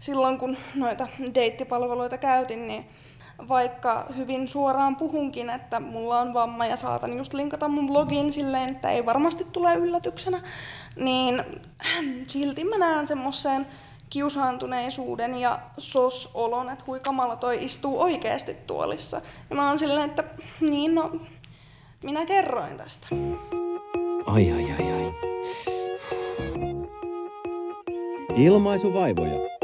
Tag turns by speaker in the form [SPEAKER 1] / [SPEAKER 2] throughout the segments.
[SPEAKER 1] silloin kun noita deittipalveluita käytin, niin vaikka hyvin suoraan puhunkin, että mulla on vamma ja saatan just linkata mun blogin silleen, että ei varmasti tule yllätyksenä, niin silti mä näen semmoiseen kiusaantuneisuuden ja sos-olon, että hui toi istuu oikeasti tuolissa. Ja mä oon silleen, että niin no, minä kerroin tästä.
[SPEAKER 2] Ai ai ai ai. Ilmaisuvaivoja.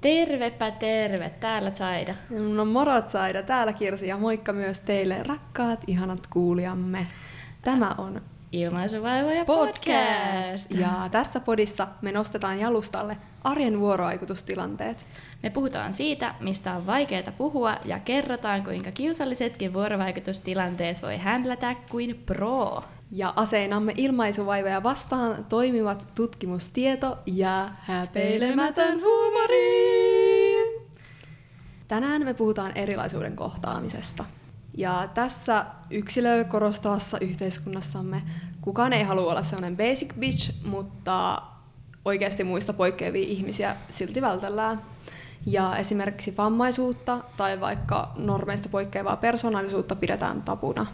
[SPEAKER 3] Tervepä terve, täällä Saida.
[SPEAKER 4] No morot Saida, täällä Kirsi ja moikka myös teille rakkaat, ihanat kuulijamme. Tämä on
[SPEAKER 3] Ilmaisuvaivoja podcast.
[SPEAKER 4] Ja tässä podissa me nostetaan jalustalle arjen vuorovaikutustilanteet.
[SPEAKER 3] Me puhutaan siitä, mistä on vaikeaa puhua ja kerrotaan, kuinka kiusallisetkin vuorovaikutustilanteet voi händlätä kuin pro.
[SPEAKER 4] Ja aseinamme ilmaisuvaivoja vastaan toimivat tutkimustieto ja häpeilemätön huumori. Tänään me puhutaan erilaisuuden kohtaamisesta. Ja tässä yksilöä korostavassa yhteiskunnassamme kukaan ei halua olla sellainen basic bitch, mutta oikeasti muista poikkeavia ihmisiä silti vältellään. Ja esimerkiksi vammaisuutta tai vaikka normeista poikkeavaa persoonallisuutta pidetään tapuna.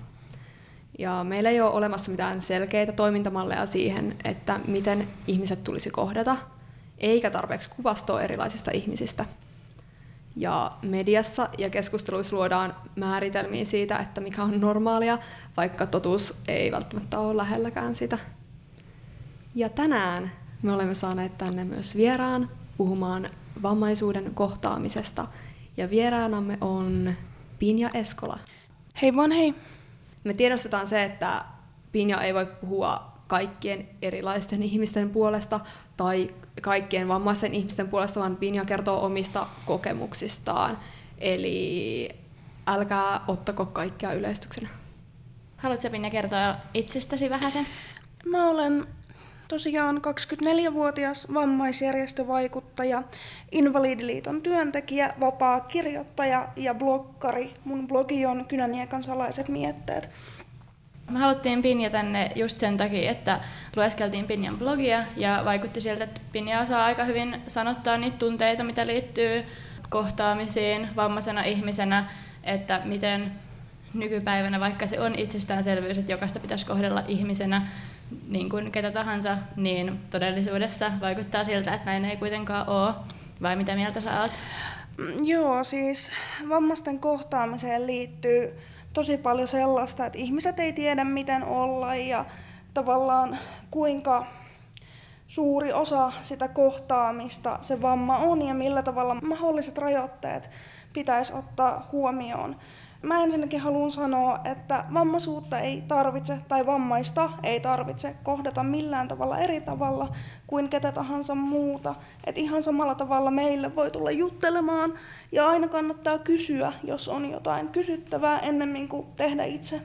[SPEAKER 4] Ja meillä ei ole olemassa mitään selkeitä toimintamalleja siihen, että miten ihmiset tulisi kohdata, eikä tarpeeksi kuvastoa erilaisista ihmisistä. Ja mediassa ja keskusteluissa luodaan määritelmiä siitä, että mikä on normaalia, vaikka totuus ei välttämättä ole lähelläkään sitä. Ja tänään me olemme saaneet tänne myös vieraan puhumaan vammaisuuden kohtaamisesta. Ja vieraanamme on Pinja Eskola.
[SPEAKER 1] Hei vaan hei.
[SPEAKER 4] Me tiedostetaan se, että Pinja ei voi puhua kaikkien erilaisten ihmisten puolesta tai kaikkien vammaisten ihmisten puolesta, vaan Pinja kertoo omista kokemuksistaan. Eli älkää ottako kaikkea yleistyksenä.
[SPEAKER 3] Haluatko Pinja kertoa itsestäsi vähän sen?
[SPEAKER 1] Mä olen tosiaan 24-vuotias vammaisjärjestövaikuttaja, Invalidiliiton työntekijä, vapaa kirjoittaja ja blokkari. Mun blogi on Kynäniekan salaiset mietteet.
[SPEAKER 3] Me haluttiin Pinja tänne just sen takia, että lueskeltiin Pinjan blogia ja vaikutti siltä, että Pinja osaa aika hyvin sanottaa niitä tunteita, mitä liittyy kohtaamisiin vammaisena ihmisenä, että miten nykypäivänä, vaikka se on itsestäänselvyys, että jokaista pitäisi kohdella ihmisenä niin kuin ketä tahansa, niin todellisuudessa vaikuttaa siltä, että näin ei kuitenkaan ole. Vai mitä mieltä sä oot?
[SPEAKER 1] Mm, joo, siis vammaisten kohtaamiseen liittyy tosi paljon sellaista, että ihmiset ei tiedä miten olla ja tavallaan kuinka suuri osa sitä kohtaamista se vamma on ja millä tavalla mahdolliset rajoitteet pitäisi ottaa huomioon. Mä ensinnäkin haluan sanoa, että vammaisuutta ei tarvitse tai vammaista ei tarvitse kohdata millään tavalla eri tavalla kuin ketä tahansa muuta. Et ihan samalla tavalla meille voi tulla juttelemaan ja aina kannattaa kysyä, jos on jotain kysyttävää ennemmin kuin tehdä itse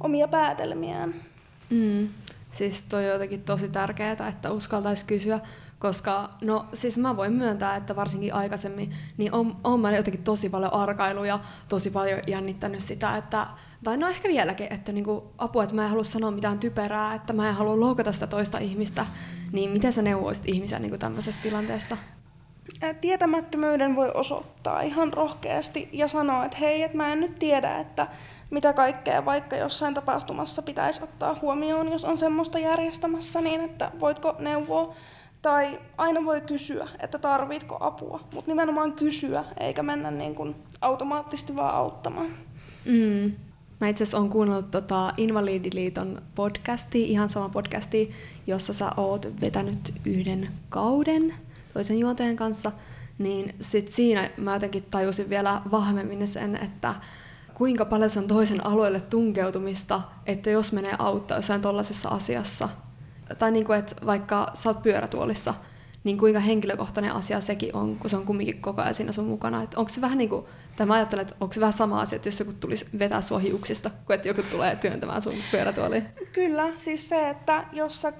[SPEAKER 1] omia päätelmiään.
[SPEAKER 4] Mm. Siis toi on jotenkin tosi tärkeää, että uskaltaisi kysyä, koska no siis mä voin myöntää, että varsinkin aikaisemmin, niin on, on mä jotenkin tosi paljon arkailuja, tosi paljon jännittänyt sitä, että, tai no ehkä vieläkin, että niinku, apua, että mä en halua sanoa mitään typerää, että mä en halua loukata sitä toista ihmistä, niin miten sä neuvoisit ihmisiä niinku tämmöisessä tilanteessa?
[SPEAKER 1] Tietämättömyyden voi osoittaa ihan rohkeasti ja sanoa, että hei, että mä en nyt tiedä, että mitä kaikkea vaikka jossain tapahtumassa pitäisi ottaa huomioon, jos on semmoista järjestämässä, niin että voitko neuvoa. Tai aina voi kysyä, että tarvitko apua, mutta nimenomaan kysyä, eikä mennä niin kuin automaattisesti vaan auttamaan.
[SPEAKER 4] Mm. Mä itse asiassa olen kuunnellut tota Invalidiliiton podcastia, ihan sama podcasti, jossa sä oot vetänyt yhden kauden toisen juontajan kanssa, niin sit siinä mä jotenkin tajusin vielä vahvemmin sen, että kuinka paljon se on toisen alueelle tunkeutumista, että jos menee auttaa jossain tollaisessa asiassa, tai niin kuin, että vaikka sä oot pyörätuolissa, niin kuinka henkilökohtainen asia sekin on, kun se on kumminkin koko ajan siinä sun mukana. Että onko se vähän niin kuin, tai mä ajattelen, että onko se vähän sama asia, että jos joku tulisi vetää sua hiuksista, kuin että joku tulee työntämään sun pyörätuoliin?
[SPEAKER 1] Kyllä, siis se, että jos sä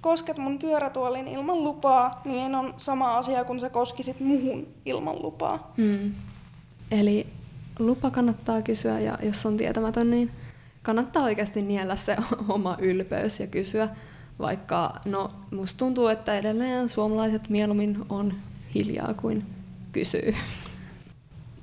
[SPEAKER 1] kosket mun pyörätuoliin ilman lupaa, niin on sama asia kuin sä koskisit muhun ilman lupaa.
[SPEAKER 4] Hmm. Eli lupa kannattaa kysyä ja jos on tietämätön, niin kannattaa oikeasti niellä se oma ylpeys ja kysyä. Vaikka, no, musta tuntuu, että edelleen suomalaiset mieluummin on hiljaa kuin kysyy.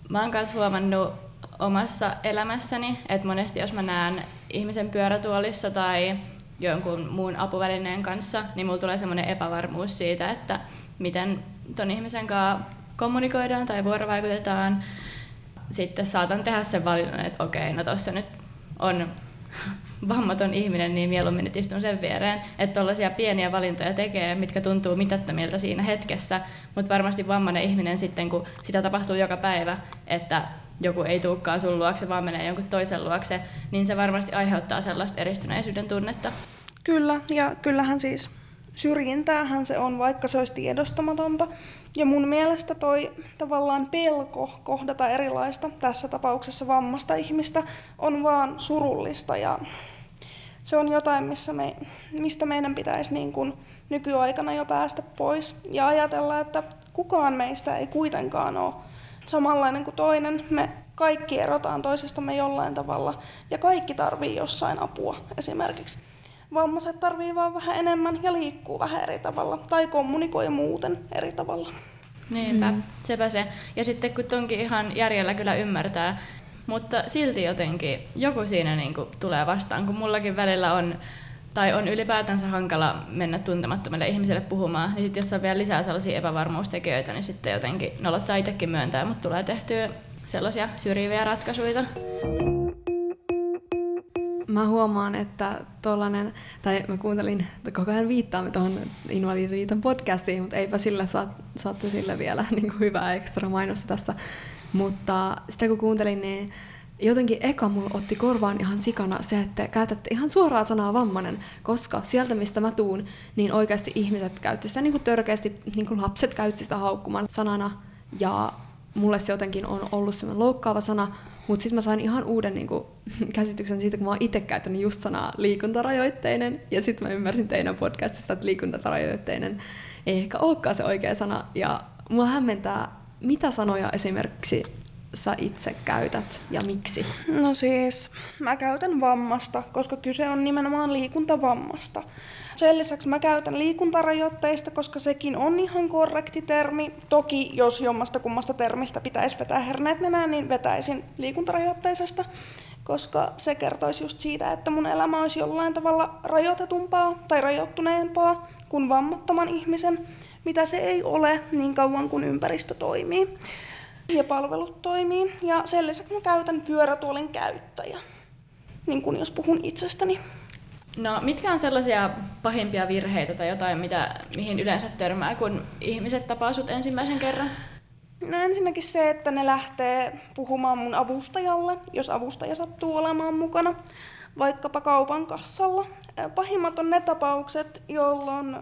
[SPEAKER 3] Mä oon myös huomannut omassa elämässäni, että monesti jos mä näen ihmisen pyörätuolissa tai jonkun muun apuvälineen kanssa, niin mulla tulee semmoinen epävarmuus siitä, että miten ton ihmisen kanssa kommunikoidaan tai vuorovaikutetaan. Sitten saatan tehdä sen valinnan, että okei, no tossa nyt on vammaton ihminen, niin mieluummin nyt istun sen viereen. Että tuollaisia pieniä valintoja tekee, mitkä tuntuu mitättömiltä siinä hetkessä, mutta varmasti vammainen ihminen sitten, kun sitä tapahtuu joka päivä, että joku ei tulekaan sun luokse, vaan menee jonkun toisen luokse, niin se varmasti aiheuttaa sellaista eristyneisyyden tunnetta.
[SPEAKER 1] Kyllä, ja kyllähän siis syrjintäähän se on, vaikka se olisi tiedostamatonta. Ja mun mielestä toi tavallaan pelko kohdata erilaista, tässä tapauksessa vammasta ihmistä, on vaan surullista ja se on jotain, missä me, mistä meidän pitäisi niin kuin nykyaikana jo päästä pois ja ajatella, että kukaan meistä ei kuitenkaan ole samanlainen kuin toinen. Me kaikki erotaan toisistamme jollain tavalla ja kaikki tarvii jossain apua esimerkiksi. Vammaiset tarvii vaan vähän enemmän ja liikkuu vähän eri tavalla tai kommunikoi muuten eri tavalla.
[SPEAKER 3] Niinpä, mm. sepä se. Ja sitten kun tonkin ihan järjellä kyllä ymmärtää, mutta silti jotenkin joku siinä niin kuin tulee vastaan, kun mullakin välillä on tai on ylipäätänsä hankala mennä tuntemattomille ihmisille puhumaan, niin sitten jos on vielä lisää sellaisia epävarmuustekijöitä, niin sitten jotenkin nolottaa itsekin myöntää, mutta tulee tehtyä sellaisia syrjiviä ratkaisuja.
[SPEAKER 4] Mä huomaan, että tollanen, tai mä kuuntelin, että koko ajan viittaamme tuohon Invalidiliiton podcastiin, mutta eipä sillä saa, saatte sille vielä niin kuin hyvää ekstra mainosta tässä. Mutta sitä kun kuuntelin, niin jotenkin eka mulla otti korvaan ihan sikana se, että käytätte ihan suoraa sanaa vammanen, koska sieltä mistä mä tuun, niin oikeasti ihmiset käytti sitä niin kuin törkeästi, niin kuin lapset käytti sitä haukkuman sanana, ja mulle se jotenkin on ollut semmoinen loukkaava sana, mutta sitten mä sain ihan uuden niin kuin, käsityksen siitä, kun mä oon itse käyttänyt just sanaa liikuntarajoitteinen, ja sitten mä ymmärsin teidän podcastista, että liikuntarajoitteinen ei ehkä olekaan se oikea sana, ja mua hämmentää, mitä sanoja esimerkiksi sä itse käytät ja miksi?
[SPEAKER 1] No siis, mä käytän vammasta, koska kyse on nimenomaan liikuntavammasta. Sen lisäksi mä käytän liikuntarajoitteista, koska sekin on ihan korrekti termi. Toki jos jommasta kummasta termistä pitäisi vetää herneet nenään, niin vetäisin liikuntarajoitteisesta, koska se kertoisi just siitä, että mun elämä olisi jollain tavalla rajoitetumpaa tai rajoittuneempaa kuin vammattoman ihmisen, mitä se ei ole niin kauan kuin ympäristö toimii ja palvelut toimii. Ja sen lisäksi mä käytän pyörätuolin käyttäjä, niin kuin jos puhun itsestäni.
[SPEAKER 3] No, mitkä on sellaisia pahimpia virheitä tai jotain, mitä, mihin yleensä törmää, kun ihmiset tapaa sut ensimmäisen kerran?
[SPEAKER 1] No ensinnäkin se, että ne lähtee puhumaan mun avustajalle, jos avustaja sattuu olemaan mukana, vaikkapa kaupan kassalla. Pahimmat on ne tapaukset, jolloin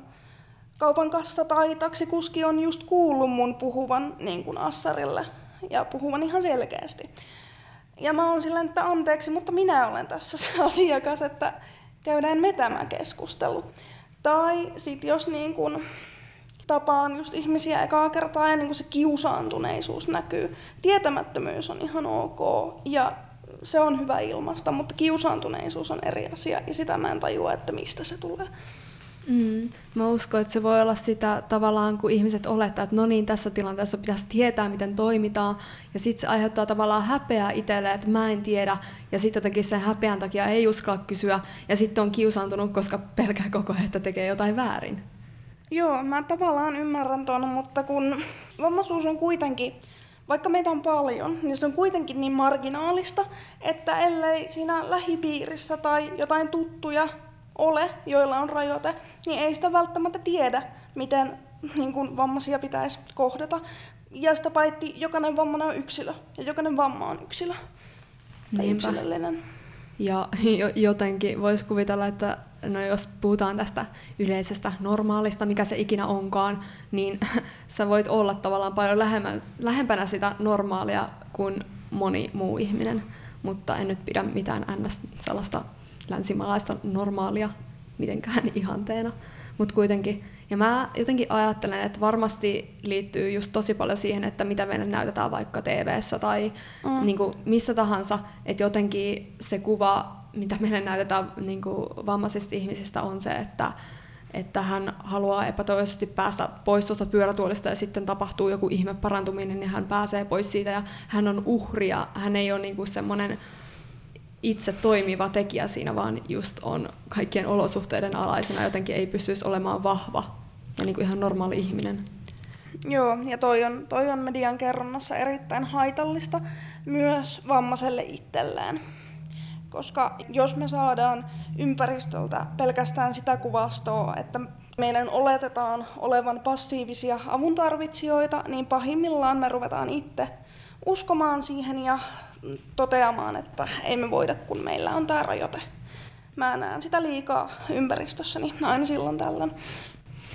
[SPEAKER 1] kaupan kassa tai taksikuski on just kuullut mun puhuvan niin kuin assarille ja puhuvan ihan selkeästi. Ja mä oon silleen, että anteeksi, mutta minä olen tässä se asiakas, että käydään me tämä keskustelu. Tai sit jos niin kun tapaan just ihmisiä ekaa kertaa ja niin se kiusaantuneisuus näkyy. Tietämättömyys on ihan ok ja se on hyvä ilmasta, mutta kiusaantuneisuus on eri asia ja sitä mä en tajua, että mistä se tulee.
[SPEAKER 4] Mm. Mä uskon, että se voi olla sitä tavallaan, kun ihmiset olettaa, että no niin, tässä tilanteessa pitäisi tietää, miten toimitaan, ja sitten se aiheuttaa tavallaan häpeää itselle, että mä en tiedä, ja sitten jotenkin sen häpeän takia ei uskalla kysyä, ja sitten on kiusaantunut, koska pelkää koko ajan, että tekee jotain väärin.
[SPEAKER 1] Joo, mä tavallaan ymmärrän ton, mutta kun vammaisuus on kuitenkin, vaikka meitä on paljon, niin se on kuitenkin niin marginaalista, että ellei siinä lähipiirissä tai jotain tuttuja ole, joilla on rajoite, niin ei sitä välttämättä tiedä, miten niin kuin vammaisia pitäisi kohdata. Ja sitä paitsi jokainen vammainen on yksilö ja jokainen vamma on yksilö tai Niinpä. yksilöllinen.
[SPEAKER 4] Ja jotenkin voisi kuvitella, että no jos puhutaan tästä yleisestä normaalista, mikä se ikinä onkaan, niin sä voit olla tavallaan paljon lähempänä sitä normaalia kuin moni muu ihminen. Mutta en nyt pidä mitään ns. sellaista länsimaalaista normaalia mitenkään ihanteena. Mutta kuitenkin, ja mä jotenkin ajattelen, että varmasti liittyy just tosi paljon siihen, että mitä meille näytetään vaikka tv tai mm. niin kuin missä tahansa, että jotenkin se kuva mitä meille näytetään niin kuin vammaisista ihmisistä, on se, että, että hän haluaa epätoivoisesti päästä pois tuosta pyörätuolista ja sitten tapahtuu joku ihme parantuminen, niin hän pääsee pois siitä ja hän on uhri ja hän ei ole niin kuin semmoinen itse toimiva tekijä siinä, vaan just on kaikkien olosuhteiden alaisena, jotenkin ei pystyisi olemaan vahva ja niin kuin ihan normaali ihminen.
[SPEAKER 1] Joo, ja toi on, toi on median kerronnassa erittäin haitallista myös vammaiselle itselleen. Koska jos me saadaan ympäristöltä pelkästään sitä kuvastoa, että meidän oletetaan olevan passiivisia avuntarvitsijoita, niin pahimmillaan me ruvetaan itse uskomaan siihen ja toteamaan, että ei me voida, kun meillä on tämä rajoite. Mä näen sitä liikaa ympäristössäni aina silloin tällöin.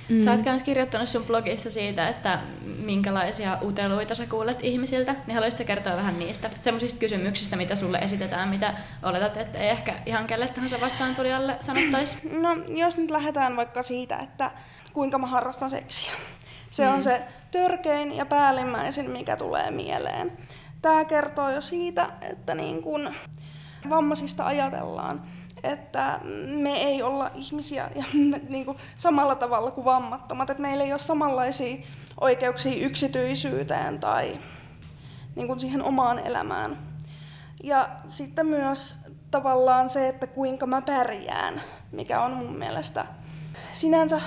[SPEAKER 3] Mm. Sä oot myös kirjoittanut sun blogissa siitä, että minkälaisia uteluita sä kuulet ihmisiltä, niin haluaisitko kertoa vähän niistä semmoisista kysymyksistä, mitä sulle esitetään, mitä oletat, että ei ehkä ihan kelle tahansa vastaan tulijalle sanottaisi?
[SPEAKER 1] No, jos nyt lähdetään vaikka siitä, että kuinka mä harrastan seksiä. Se mm. on se törkein ja päällimmäisin, mikä tulee mieleen. Tämä kertoo jo siitä, että niin kun vammaisista ajatellaan, että me ei olla ihmisiä ja niin kuin samalla tavalla kuin vammattomat, että meillä ei ole samanlaisia oikeuksia yksityisyyteen tai niin kuin siihen omaan elämään. Ja sitten myös tavallaan se, että kuinka mä pärjään, mikä on mun mielestä sinänsä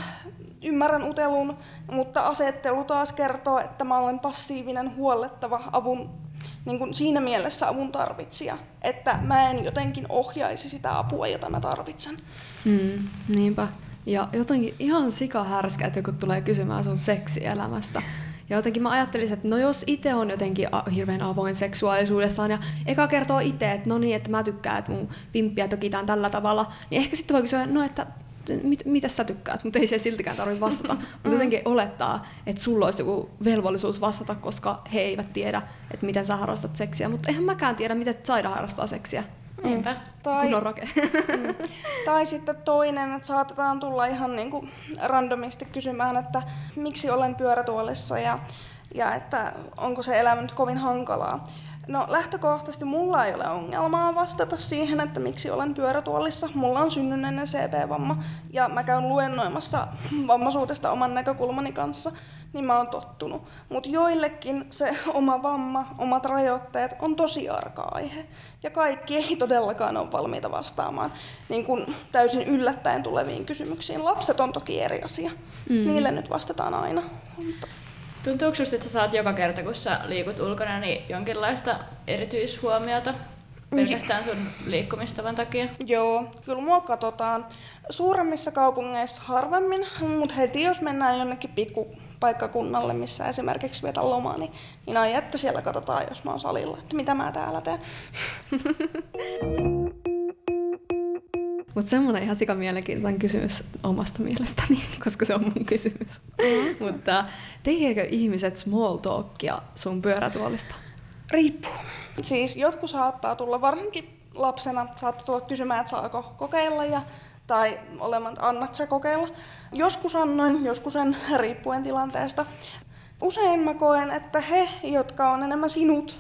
[SPEAKER 1] ymmärrän utelun, mutta asettelu taas kertoo, että mä olen passiivinen, huollettava avun niin kuin siinä mielessä avun tarvitsija, että mä en jotenkin ohjaisi sitä apua, jota mä tarvitsen.
[SPEAKER 4] Mm, niinpä. Ja jotenkin ihan sika härskä, että joku tulee kysymään sun seksielämästä. Ja jotenkin mä ajattelisin, että no jos itse on jotenkin hirveän avoin seksuaalisuudessaan ja eka kertoo itse, että no niin, että mä tykkään, että mun pimppiä tökitään tällä tavalla, niin ehkä sitten voi kysyä, no että mit, mitä sä tykkäät, mutta ei se siltikään tarvitse vastata. mutta jotenkin olettaa, että sulla olisi joku velvollisuus vastata, koska he eivät tiedä, että miten sä harrastat seksiä. Mutta eihän mäkään tiedä, miten Saida harrastaa seksiä.
[SPEAKER 3] Niinpä.
[SPEAKER 1] Tai,
[SPEAKER 4] roke.
[SPEAKER 1] mm. tai sitten toinen, että saatetaan tulla ihan niin kuin randomisti kysymään, että miksi olen pyörätuolissa ja, ja että onko se elämä nyt kovin hankalaa. No lähtökohtaisesti mulla ei ole ongelmaa vastata siihen, että miksi olen pyörätuolissa. Mulla on synnynnäinen CP-vamma ja mä käyn luennoimassa vammaisuudesta oman näkökulmani kanssa, niin mä oon tottunut. Mutta joillekin se oma vamma, omat rajoitteet on tosi arka aihe. Ja kaikki ei todellakaan ole valmiita vastaamaan niin kun täysin yllättäen tuleviin kysymyksiin. Lapset on toki eri asia. Mm. Niille nyt vastataan aina. Mutta...
[SPEAKER 3] Tuntuuko susta, että sä saat joka kerta, kun sä liikut ulkona, niin jonkinlaista erityishuomiota pelkästään sun liikkumistavan takia?
[SPEAKER 1] Joo, kyllä mua katsotaan. Suuremmissa kaupungeissa harvemmin, mutta heti jos mennään jonnekin pikkupaikkakunnalle, missä esimerkiksi vetän lomaa, niin, niin että siellä katsotaan, jos mä oon salilla, että mitä mä täällä teen.
[SPEAKER 4] Mutta semmoinen ihan sika mielenkiintoinen kysymys omasta mielestäni, koska se on mun kysymys. Mm. Mutta tekeekö ihmiset small talkia sun pyörätuolista?
[SPEAKER 1] Riippuu. Siis jotkut saattaa tulla, varsinkin lapsena, saattaa tulla kysymään, että saako kokeilla ja tai olemaan, että annat sä kokeilla. Joskus annoin, joskus en, riippuen tilanteesta. Usein mä koen, että he, jotka on enemmän sinut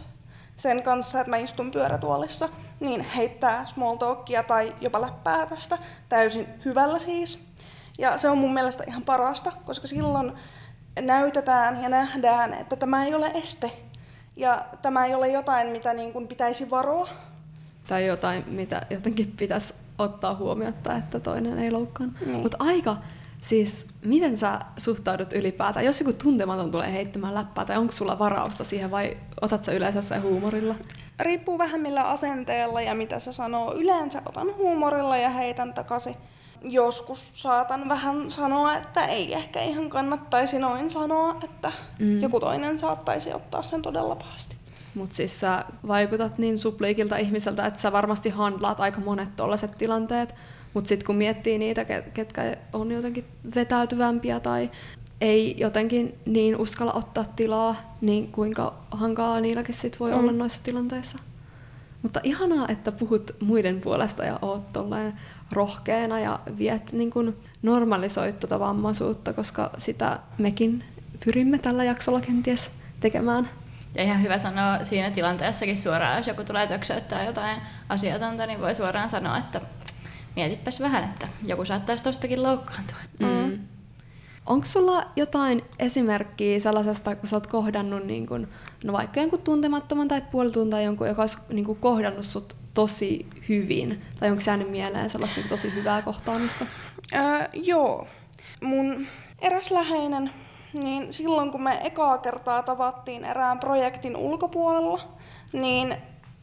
[SPEAKER 1] sen kanssa, että mä istun pyörätuolissa, niin heittää small talkia tai jopa läppää tästä täysin hyvällä siis. Ja se on mun mielestä ihan parasta, koska silloin näytetään ja nähdään, että tämä ei ole este. Ja tämä ei ole jotain, mitä niin kuin pitäisi varoa.
[SPEAKER 4] Tai jotain, mitä jotenkin pitäisi ottaa huomiota, että toinen ei loukkaan. Niin. Mutta aika Siis miten sä suhtaudut ylipäätään, jos joku tuntematon tulee heittämään läppää, tai onko sulla varausta siihen vai otat sä yleensä se huumorilla?
[SPEAKER 1] Riippuu vähän millä asenteella ja mitä se sanoo. Yleensä otan huumorilla ja heitän takaisin. Joskus saatan vähän sanoa, että ei ehkä ihan kannattaisi noin sanoa, että mm. joku toinen saattaisi ottaa sen todella pahasti.
[SPEAKER 4] Mutta siis sä vaikutat niin supliikilta ihmiseltä, että sä varmasti handlaat aika monet tollaiset tilanteet. Mutta sitten kun miettii niitä, ketkä on jotenkin vetäytyvämpiä tai ei jotenkin niin uskalla ottaa tilaa, niin kuinka hankalaa niilläkin sit voi mm. olla noissa tilanteissa. Mutta ihanaa, että puhut muiden puolesta ja oot tolleen rohkeana ja viet niin kun normalisoit tuota vammaisuutta, koska sitä mekin pyrimme tällä jaksolla kenties tekemään.
[SPEAKER 3] Ja ihan hyvä sanoa siinä tilanteessakin suoraan, jos joku tulee töksäyttää jotain asiatonta, niin voi suoraan sanoa, että mietipäs vähän, että joku saattaisi tostakin loukkaantua.
[SPEAKER 4] Mm. Onko sulla jotain esimerkkiä sellaisesta, kun sä oot kohdannut niin kun, no vaikka jonkun tuntemattoman tai puolitun tai jonkun, joka olisi niin kohdannut sut tosi hyvin? Tai onko jäänyt mieleen sellaista niin tosi hyvää kohtaamista?
[SPEAKER 1] Öö, joo. Mun eräs läheinen, niin silloin kun me ekaa kertaa tavattiin erään projektin ulkopuolella, niin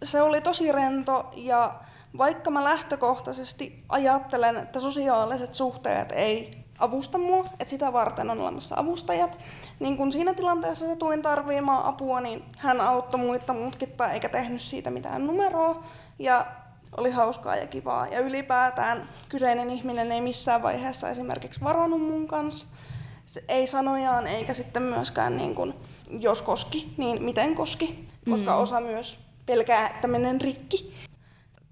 [SPEAKER 1] se oli tosi rento ja vaikka mä lähtökohtaisesti ajattelen, että sosiaaliset suhteet ei avusta mua, että sitä varten on olemassa avustajat, niin kun siinä tilanteessa se tuin tarviimaan apua, niin hän auttoi muita mutkittaa eikä tehnyt siitä mitään numeroa. Ja oli hauskaa ja kivaa. Ja ylipäätään kyseinen ihminen ei missään vaiheessa esimerkiksi varannut mun kanssa. Se ei sanojaan eikä sitten myöskään niin kun, jos koski, niin miten koski. Koska mm. osa myös pelkää, että menen rikki.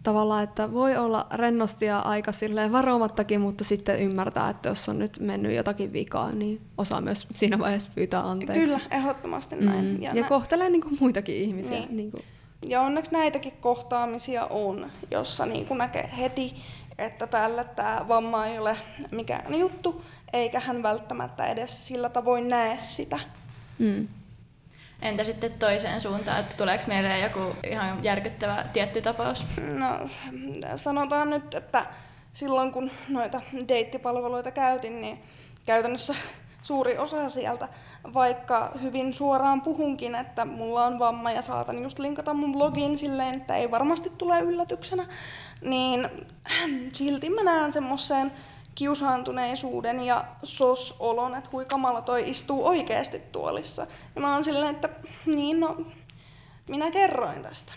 [SPEAKER 4] Tavallaan, että voi olla rennosti ja aika silleen varomattakin, mutta sitten ymmärtää, että jos on nyt mennyt jotakin vikaa, niin osaa myös siinä vaiheessa pyytää anteeksi.
[SPEAKER 1] Kyllä, ehdottomasti näin.
[SPEAKER 4] Mm. Ja, ja nä- kohtelee niin kuin muitakin ihmisiä. Niin. Niin kuin.
[SPEAKER 1] Ja onneksi näitäkin kohtaamisia on, jossa niin kuin näkee heti, että tällä tämä vamma ei ole mikään juttu, eikä hän välttämättä edes sillä tavoin näe sitä. Mm.
[SPEAKER 3] Entä sitten toiseen suuntaan, että tuleeko meille joku ihan järkyttävä tietty tapaus?
[SPEAKER 1] No, sanotaan nyt, että silloin kun noita deittipalveluita käytin, niin käytännössä suuri osa sieltä, vaikka hyvin suoraan puhunkin, että mulla on vamma ja saatan just linkata mun blogin silleen, että ei varmasti tule yllätyksenä, niin silti mä näen semmoiseen kiusaantuneisuuden ja sos-olon, että hui kamala toi istuu oikeasti tuolissa. Ja mä oon silleen, että niin no, minä kerroin tästä.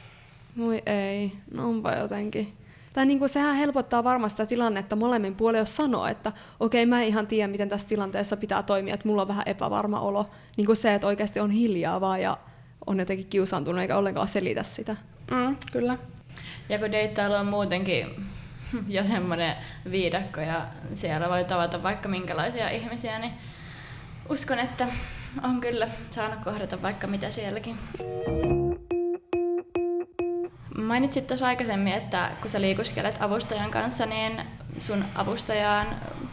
[SPEAKER 4] Voi ei, no onpa jotenkin. Tai niin kuin sehän helpottaa varmasti sitä tilannetta molemmin puolin, jos sanoo, että okei, okay, mä en ihan tiedä, miten tässä tilanteessa pitää toimia, että mulla on vähän epävarma olo. Niin kuin se, että oikeasti on hiljaa vaan ja on jotenkin kiusaantunut eikä ollenkaan selitä sitä.
[SPEAKER 1] Mm, kyllä.
[SPEAKER 3] Ja kun deittailu on muutenkin ja semmoinen viidakko ja siellä voi tavata vaikka minkälaisia ihmisiä, niin uskon, että on kyllä saanut kohdata vaikka mitä sielläkin. Mainitsit tuossa aikaisemmin, että kun sä liikuskelet avustajan kanssa, niin sun avustajaan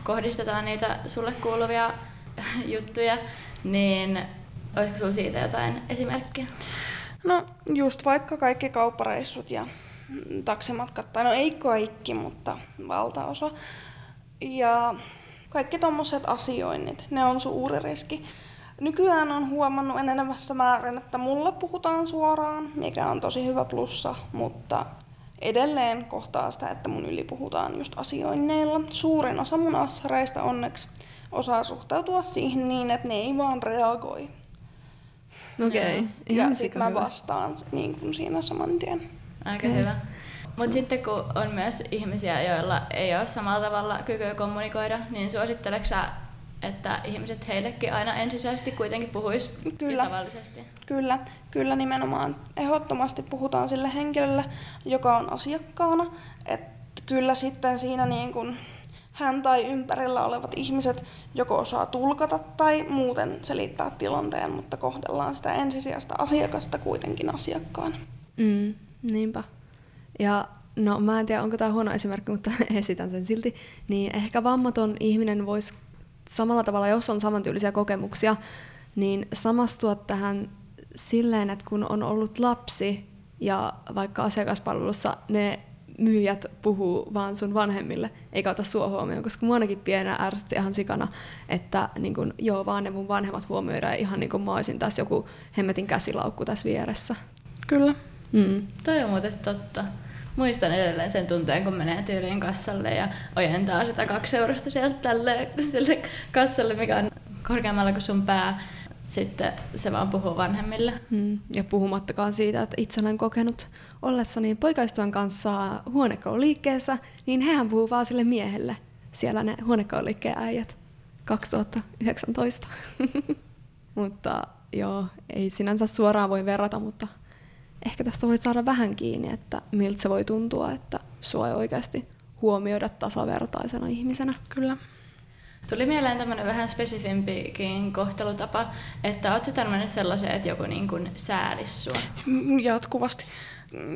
[SPEAKER 3] kohdistetaan niitä sulle kuuluvia juttuja, niin olisiko sulla siitä jotain esimerkkiä?
[SPEAKER 1] No just vaikka kaikki kauppareissut ja taksimatkat, tai no ei kaikki, mutta valtaosa. Ja kaikki tuommoiset asioinnit, ne on suuri riski. Nykyään on huomannut enenevässä määrin, että mulle puhutaan suoraan, mikä on tosi hyvä plussa, mutta edelleen kohtaa sitä, että mun yli puhutaan just asioinneilla. Suurin osa mun assareista onneksi osaa suhtautua siihen niin, että ne ei vaan reagoi.
[SPEAKER 4] Okei, okay.
[SPEAKER 1] Ja sitten mä vastaan niin kuin siinä saman tien.
[SPEAKER 3] Aika okay. hyvä. Mutta sitten kun on myös ihmisiä, joilla ei ole samalla tavalla kykyä kommunikoida, niin suositteleeko sä, että ihmiset heillekin aina ensisijaisesti kuitenkin puhuis kyllä. tavallisesti?
[SPEAKER 1] Kyllä, kyllä nimenomaan. Ehdottomasti puhutaan sille henkilölle, joka on asiakkaana. Että kyllä sitten siinä niin kun hän tai ympärillä olevat ihmiset joko osaa tulkata tai muuten selittää tilanteen, mutta kohdellaan sitä ensisijaista asiakasta kuitenkin asiakkaana.
[SPEAKER 4] Mm, niinpä. Ja no mä en tiedä, onko tämä huono esimerkki, mutta esitän sen silti. Niin ehkä vammaton ihminen voisi samalla tavalla, jos on samantyylisiä kokemuksia, niin samastua tähän silleen, että kun on ollut lapsi ja vaikka asiakaspalvelussa ne myyjät puhuu vaan sun vanhemmille, eikä ota sua huomioon, koska muanakin pienenä ärsytti ihan sikana, että niin kun, joo, vaan ne mun vanhemmat huomioidaan ihan niin kuin mä olisin tässä joku hemmetin käsilaukku tässä vieressä.
[SPEAKER 1] Kyllä.
[SPEAKER 3] Mm. Toi on muuten totta. Muistan edelleen sen tunteen, kun menee tyyliin kassalle ja ojentaa sitä kaksi eurosta sieltä tälle sille kassalle, mikä on korkeammalla kuin sun pää. Sitten se vaan puhuu vanhemmille.
[SPEAKER 4] Mm. Ja puhumattakaan siitä, että itse olen kokenut ollessani poikaistuvan kanssa huonekaululiikkeessä, niin hehän puhuu vaan sille miehelle. Siellä ne huonekaululiikkeen äijät 2019. mutta joo, ei sinänsä suoraan voi verrata, mutta ehkä tästä voi saada vähän kiinni, että miltä se voi tuntua, että sua ei oikeasti huomioida tasavertaisena ihmisenä.
[SPEAKER 1] Kyllä.
[SPEAKER 3] Tuli mieleen tämmöinen vähän spesifimpikin kohtelutapa, että oot sä törmännyt sellaiseen, että joku niin kuin säälisi sua?
[SPEAKER 1] Mm, Jatkuvasti.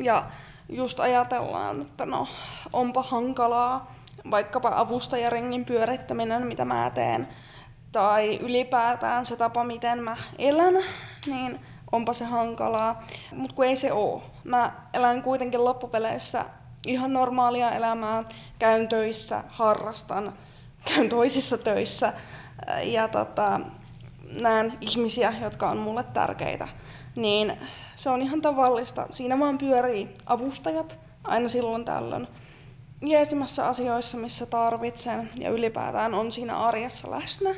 [SPEAKER 1] Ja just ajatellaan, että no onpa hankalaa vaikkapa avustajaringin pyörittäminen, mitä mä teen, tai ylipäätään se tapa, miten mä elän, niin onpa se hankalaa. Mutta kun ei se oo. Mä elän kuitenkin loppupeleissä ihan normaalia elämää, käyn töissä, harrastan, käyn toisissa töissä ja tota, näen ihmisiä, jotka on mulle tärkeitä. Niin se on ihan tavallista. Siinä vaan pyörii avustajat aina silloin tällöin jeesimässä asioissa, missä tarvitsen ja ylipäätään on siinä arjessa läsnä.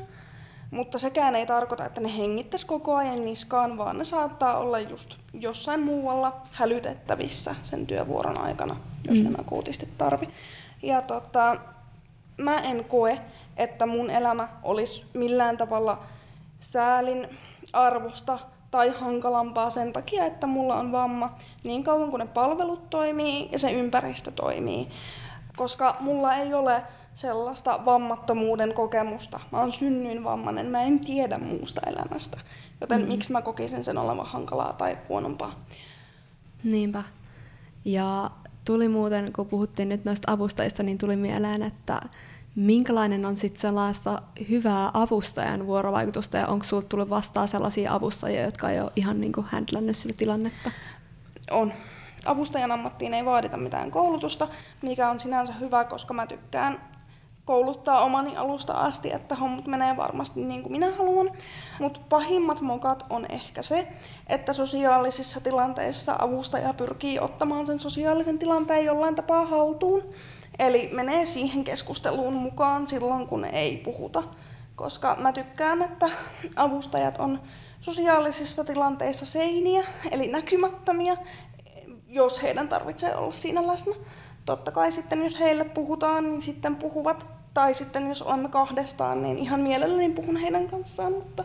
[SPEAKER 1] Mutta sekään ei tarkoita, että ne hengittäisi koko ajan niskaan, vaan ne saattaa olla just jossain muualla hälytettävissä sen työvuoron aikana, jos mm. en akuutisti tarvi. Ja tota, mä en koe, että mun elämä olisi millään tavalla säälin arvosta tai hankalampaa sen takia, että mulla on vamma niin kauan kuin ne palvelut toimii ja se ympäristö toimii. Koska mulla ei ole sellaista vammattomuuden kokemusta. Mä oon synnyin vammainen, mä en tiedä muusta elämästä. Joten mm. miksi mä kokisin sen olevan hankalaa tai huonompaa?
[SPEAKER 4] Niinpä. Ja tuli muuten, kun puhuttiin nyt noista avustajista, niin tuli mieleen, että minkälainen on sitten sellaista hyvää avustajan vuorovaikutusta ja onko sinulla tullut vastaan sellaisia avustajia, jotka ei ole ihan niin händlännyt sille tilannetta?
[SPEAKER 1] On. Avustajan ammattiin ei vaadita mitään koulutusta, mikä on sinänsä hyvä, koska mä tykkään kouluttaa omani alusta asti, että hommat menee varmasti niin kuin minä haluan. Mutta pahimmat mokat on ehkä se, että sosiaalisissa tilanteissa avustaja pyrkii ottamaan sen sosiaalisen tilanteen jollain tapaa haltuun. Eli menee siihen keskusteluun mukaan silloin, kun ei puhuta. Koska mä tykkään, että avustajat on sosiaalisissa tilanteissa seiniä, eli näkymättömiä, jos heidän tarvitsee olla siinä läsnä. Totta kai sitten, jos heille puhutaan, niin sitten puhuvat. Tai sitten, jos olemme kahdestaan, niin ihan mielelläni puhun heidän kanssaan, mutta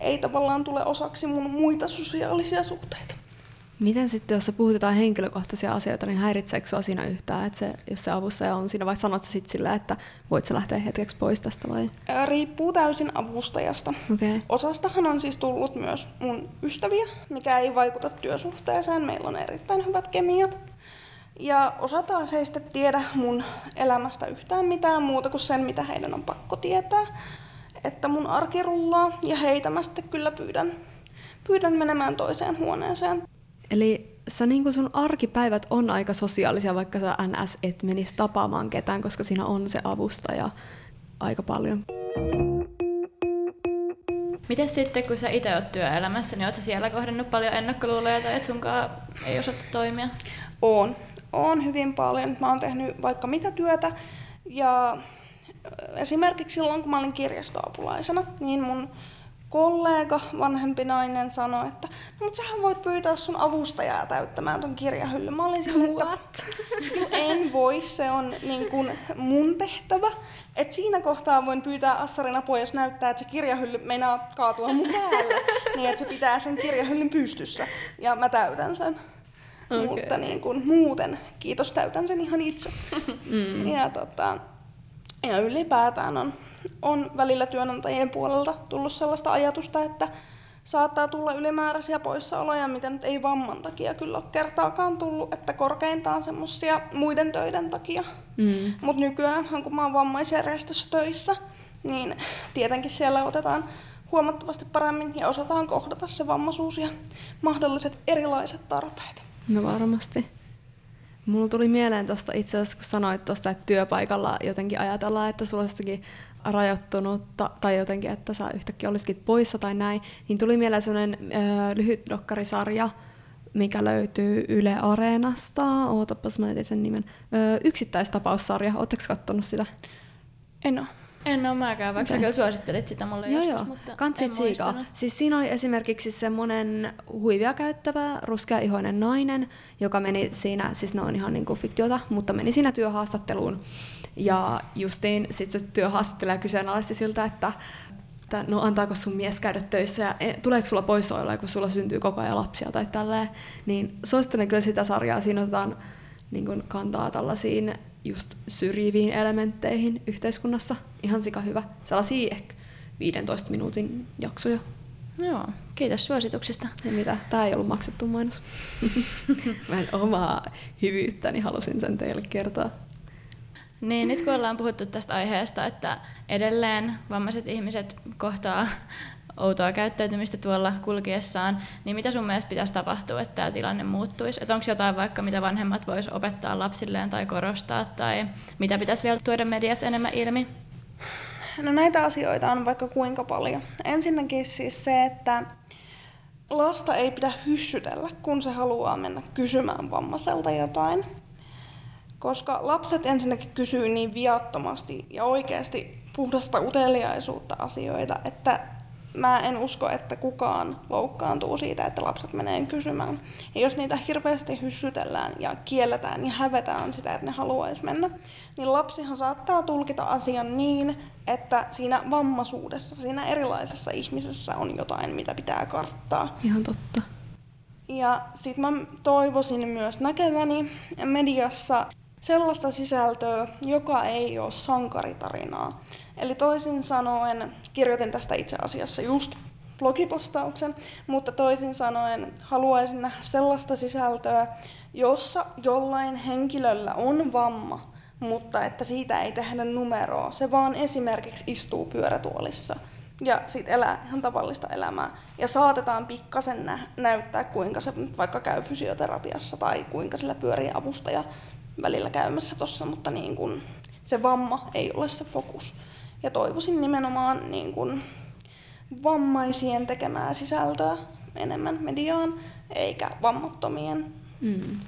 [SPEAKER 1] ei tavallaan tule osaksi mun muita sosiaalisia suhteita.
[SPEAKER 4] Miten sitten, jos puhutetaan henkilökohtaisia asioita, niin häiritseekö sinua siinä yhtään, että se, jos se avustaja on siinä, vai sanot sä sitten sillä, että voit sä lähteä hetkeksi pois tästä vai?
[SPEAKER 1] Riippuu täysin avustajasta.
[SPEAKER 4] Okay.
[SPEAKER 1] Osastahan on siis tullut myös mun ystäviä, mikä ei vaikuta työsuhteeseen. Meillä on erittäin hyvät kemiat. Ja osa taas ei sitten tiedä mun elämästä yhtään mitään muuta kuin sen, mitä heidän on pakko tietää. Että mun arki rullaa ja heitä mä sitten kyllä pyydän, pyydän menemään toiseen huoneeseen.
[SPEAKER 4] Eli sä niin sun arkipäivät on aika sosiaalisia, vaikka sä NS et menisi tapaamaan ketään, koska siinä on se avustaja aika paljon.
[SPEAKER 3] Miten sitten, kun sä itse oot työelämässä, niin ootko siellä kohdannut paljon ennakkoluuloja tai että sunkaan ei osata toimia?
[SPEAKER 1] Oon. Oon hyvin paljon. Mä oon tehnyt vaikka mitä työtä ja esimerkiksi silloin, kun mä olin kirjastoapulaisena, niin mun kollega, vanhempi nainen, sanoi, että no, mutta sähän voit pyytää sun avustajaa täyttämään ton kirjahyllyn. Mä olin sille, että no, en voi, se on niin kuin mun tehtävä. Et siinä kohtaa voin pyytää Assarin apua, jos näyttää, että se kirjahylly meinaa kaatua mun päälle, niin että se pitää sen kirjahyllyn pystyssä. Ja mä täytän sen. Okay. Mutta niin kuin, muuten, kiitos, täytän sen ihan itse. Mm. Ja, tota, ja ylipäätään on on välillä työnantajien puolelta tullut sellaista ajatusta, että saattaa tulla ylimääräisiä poissaoloja, mitä nyt ei vamman takia kyllä ole kertaakaan tullut, että korkeintaan semmoisia muiden töiden takia. Mm. Mutta nykyään, kun mä oon vammaisjärjestössä töissä, niin tietenkin siellä otetaan huomattavasti paremmin ja osataan kohdata se vammaisuus ja mahdolliset erilaiset tarpeet.
[SPEAKER 4] No varmasti. Mulla tuli mieleen tuosta itse asiassa, kun sanoit tuosta, että työpaikalla jotenkin ajatellaan, että sulla on rajoittunut tai jotenkin, että sä yhtäkkiä olisikin poissa tai näin, niin tuli mieleen sellainen ö, lyhyt dokkarisarja, mikä löytyy Yle Areenasta. Ootapas, mä sen nimen. Ö, yksittäistapaussarja. Oletteko kattonut sitä?
[SPEAKER 1] En ole.
[SPEAKER 3] En ole mäkään, vaikka sä suosittelit sitä mulle joo, joskus, joo. mutta Kantsit en muistanut.
[SPEAKER 4] Siis siinä oli esimerkiksi semmoinen huivia käyttävä ruskeaihoinen nainen, joka meni siinä, siis ne on ihan niin kuin fiktiota, mutta meni siinä työhaastatteluun. Ja justiin sitten se työhaastattelija kyseenalaisti siltä, että että no antaako sun mies käydä töissä ja e, tuleeko sulla poissaoloja, kun sulla syntyy koko ajan lapsia tai tälleen. Niin suosittelen kyllä sitä sarjaa. Siinä otetaan niin kuin kantaa tällaisiin just syrjiviin elementteihin yhteiskunnassa. Ihan sika hyvä. Sellaisia ehkä 15 minuutin jaksoja.
[SPEAKER 3] Joo, kiitos suosituksista.
[SPEAKER 4] Ja mitä? Tämä ei ollut maksettu mainos. Mä en omaa hyvyyttäni halusin sen teille kertoa.
[SPEAKER 3] Niin, nyt kun ollaan puhuttu tästä aiheesta, että edelleen vammaiset ihmiset kohtaa outoa käyttäytymistä tuolla kulkiessaan, niin mitä sun mielestä pitäisi tapahtua, että tämä tilanne muuttuisi? Että onko jotain vaikka, mitä vanhemmat vois opettaa lapsilleen tai korostaa, tai mitä pitäisi vielä tuoda mediassa enemmän ilmi?
[SPEAKER 1] No näitä asioita on vaikka kuinka paljon. Ensinnäkin siis se, että lasta ei pidä hyssytellä, kun se haluaa mennä kysymään vammaiselta jotain. Koska lapset ensinnäkin kysyy niin viattomasti ja oikeasti puhdasta uteliaisuutta asioita, että mä en usko, että kukaan loukkaantuu siitä, että lapset menee kysymään. Ja jos niitä hirveästi hyssytellään ja kielletään ja hävetään sitä, että ne haluaisi mennä, niin lapsihan saattaa tulkita asian niin, että siinä vammaisuudessa, siinä erilaisessa ihmisessä on jotain, mitä pitää karttaa.
[SPEAKER 4] Ihan totta.
[SPEAKER 1] Ja sit mä toivoisin myös näkeväni mediassa sellaista sisältöä, joka ei ole sankaritarinaa. Eli toisin sanoen, kirjoitin tästä itse asiassa just blogipostauksen, mutta toisin sanoen haluaisin nähdä sellaista sisältöä, jossa jollain henkilöllä on vamma, mutta että siitä ei tehdä numeroa. Se vaan esimerkiksi istuu pyörätuolissa ja sitten elää ihan tavallista elämää. Ja saatetaan pikkasen nä- näyttää, kuinka se vaikka käy fysioterapiassa tai kuinka sillä pyörii avustaja välillä käymässä tuossa, mutta niin kun se vamma ei ole se fokus. Ja toivoisin nimenomaan niin kun vammaisien tekemää sisältöä enemmän mediaan, eikä vammattomien.
[SPEAKER 4] Mm.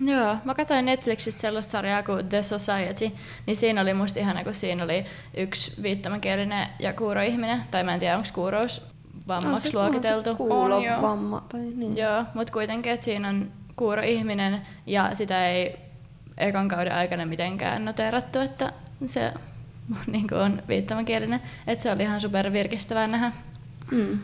[SPEAKER 3] Joo, mä katsoin Netflixistä sellaista sarjaa kuin The Society, niin siinä oli musta ihana, kun siinä oli yksi viittomakielinen ja kuuroihminen, tai mä en tiedä, onko kuurous vammaksi luokiteltu.
[SPEAKER 4] kuulo,
[SPEAKER 1] On, joo.
[SPEAKER 4] vamma tai niin.
[SPEAKER 3] Joo, mutta kuitenkin, että siinä on kuuroihminen ja sitä ei ekan kauden aikana mitenkään noteerattu, että se niin on viittomakielinen. Että se oli ihan super virkistävää nähdä.
[SPEAKER 4] Mm.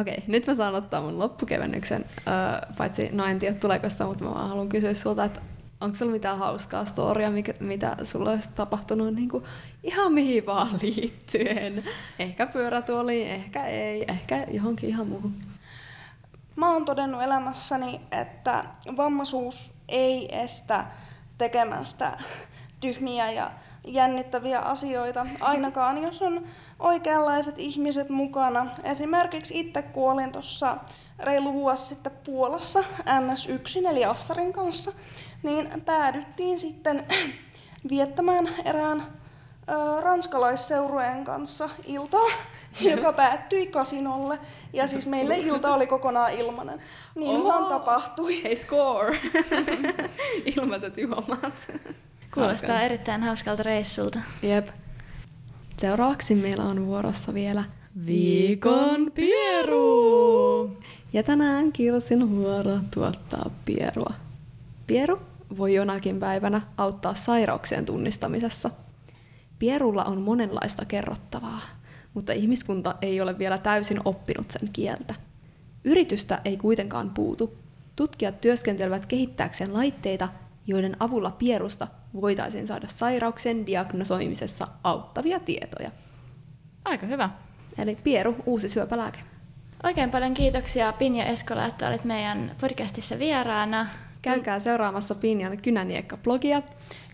[SPEAKER 4] Okei, okay, nyt mä saan ottaa mun loppukevennyksen, öö, paitsi no en tiedä tuleeko sitä, mutta mä vaan haluan kysyä sulta, että onko sulla mitään hauskaa storia, mikä, mitä sulla olisi tapahtunut niin kuin ihan mihin vaan liittyen? Ehkä pyörätuoliin, ehkä ei, ehkä johonkin ihan muuhun.
[SPEAKER 1] Mä oon todennut elämässäni, että vammaisuus ei estä tekemästä tyhmiä ja jännittäviä asioita, ainakaan jos on oikeanlaiset ihmiset mukana. Esimerkiksi itse kuolin tuossa reilu vuosi sitten Puolassa NS1 eli Assarin kanssa, niin päädyttiin sitten viettämään erään ranskalaisseurueen kanssa iltaa, joka päättyi kasinolle. Ja siis meille ilta oli kokonaan ilmanen. Niin vaan tapahtui.
[SPEAKER 4] Hei score! Ilmaiset juomat.
[SPEAKER 3] Kuulostaa
[SPEAKER 4] Hauska.
[SPEAKER 3] erittäin hauskalta reissulta.
[SPEAKER 4] Jep. Seuraavaksi meillä on vuorossa vielä Viikon Pieru! Ja tänään Kirsin vuoro tuottaa pierua. Pieru voi jonakin päivänä auttaa sairauksien tunnistamisessa. Pierulla on monenlaista kerrottavaa, mutta ihmiskunta ei ole vielä täysin oppinut sen kieltä. Yritystä ei kuitenkaan puutu. Tutkijat työskentelevät kehittääkseen laitteita, joiden avulla pierusta voitaisiin saada sairauksien diagnosoimisessa auttavia tietoja.
[SPEAKER 3] Aika hyvä.
[SPEAKER 4] Eli pieru, uusi syöpälääke.
[SPEAKER 3] Oikein paljon kiitoksia Pinja Eskola, että olit meidän podcastissa vieraana.
[SPEAKER 4] Käykää seuraamassa Pinjan Kynäniekka-blogia.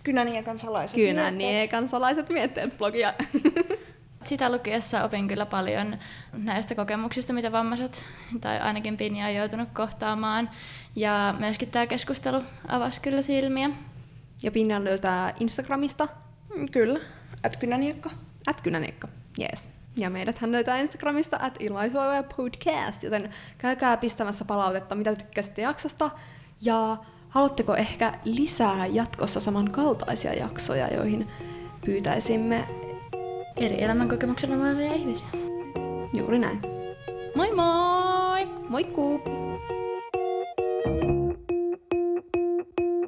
[SPEAKER 1] Kynäniekan salaiset mietteet.
[SPEAKER 4] Kynäniekansalaiset mietteet-blogia.
[SPEAKER 3] Sitä lukiessa opin kyllä paljon näistä kokemuksista, mitä vammaiset tai ainakin Pinja on joutunut kohtaamaan. Ja myöskin tämä keskustelu avasi kyllä silmiä.
[SPEAKER 4] Ja Pinjan löytää Instagramista,
[SPEAKER 1] Kyllä, at kynäniekka.
[SPEAKER 4] at Kynäniekka. Yes. Ja meidät hän löytää Instagramista at ilmaisuoja podcast, joten käykää pistämässä palautetta, mitä tykkäsitte jaksosta. Ja haluatteko ehkä lisää jatkossa samankaltaisia jaksoja, joihin pyytäisimme
[SPEAKER 3] Eri elämänkokemuksella omaavia ihmisiä.
[SPEAKER 4] juuri näin.
[SPEAKER 3] Moi moi!
[SPEAKER 4] Moikkuu!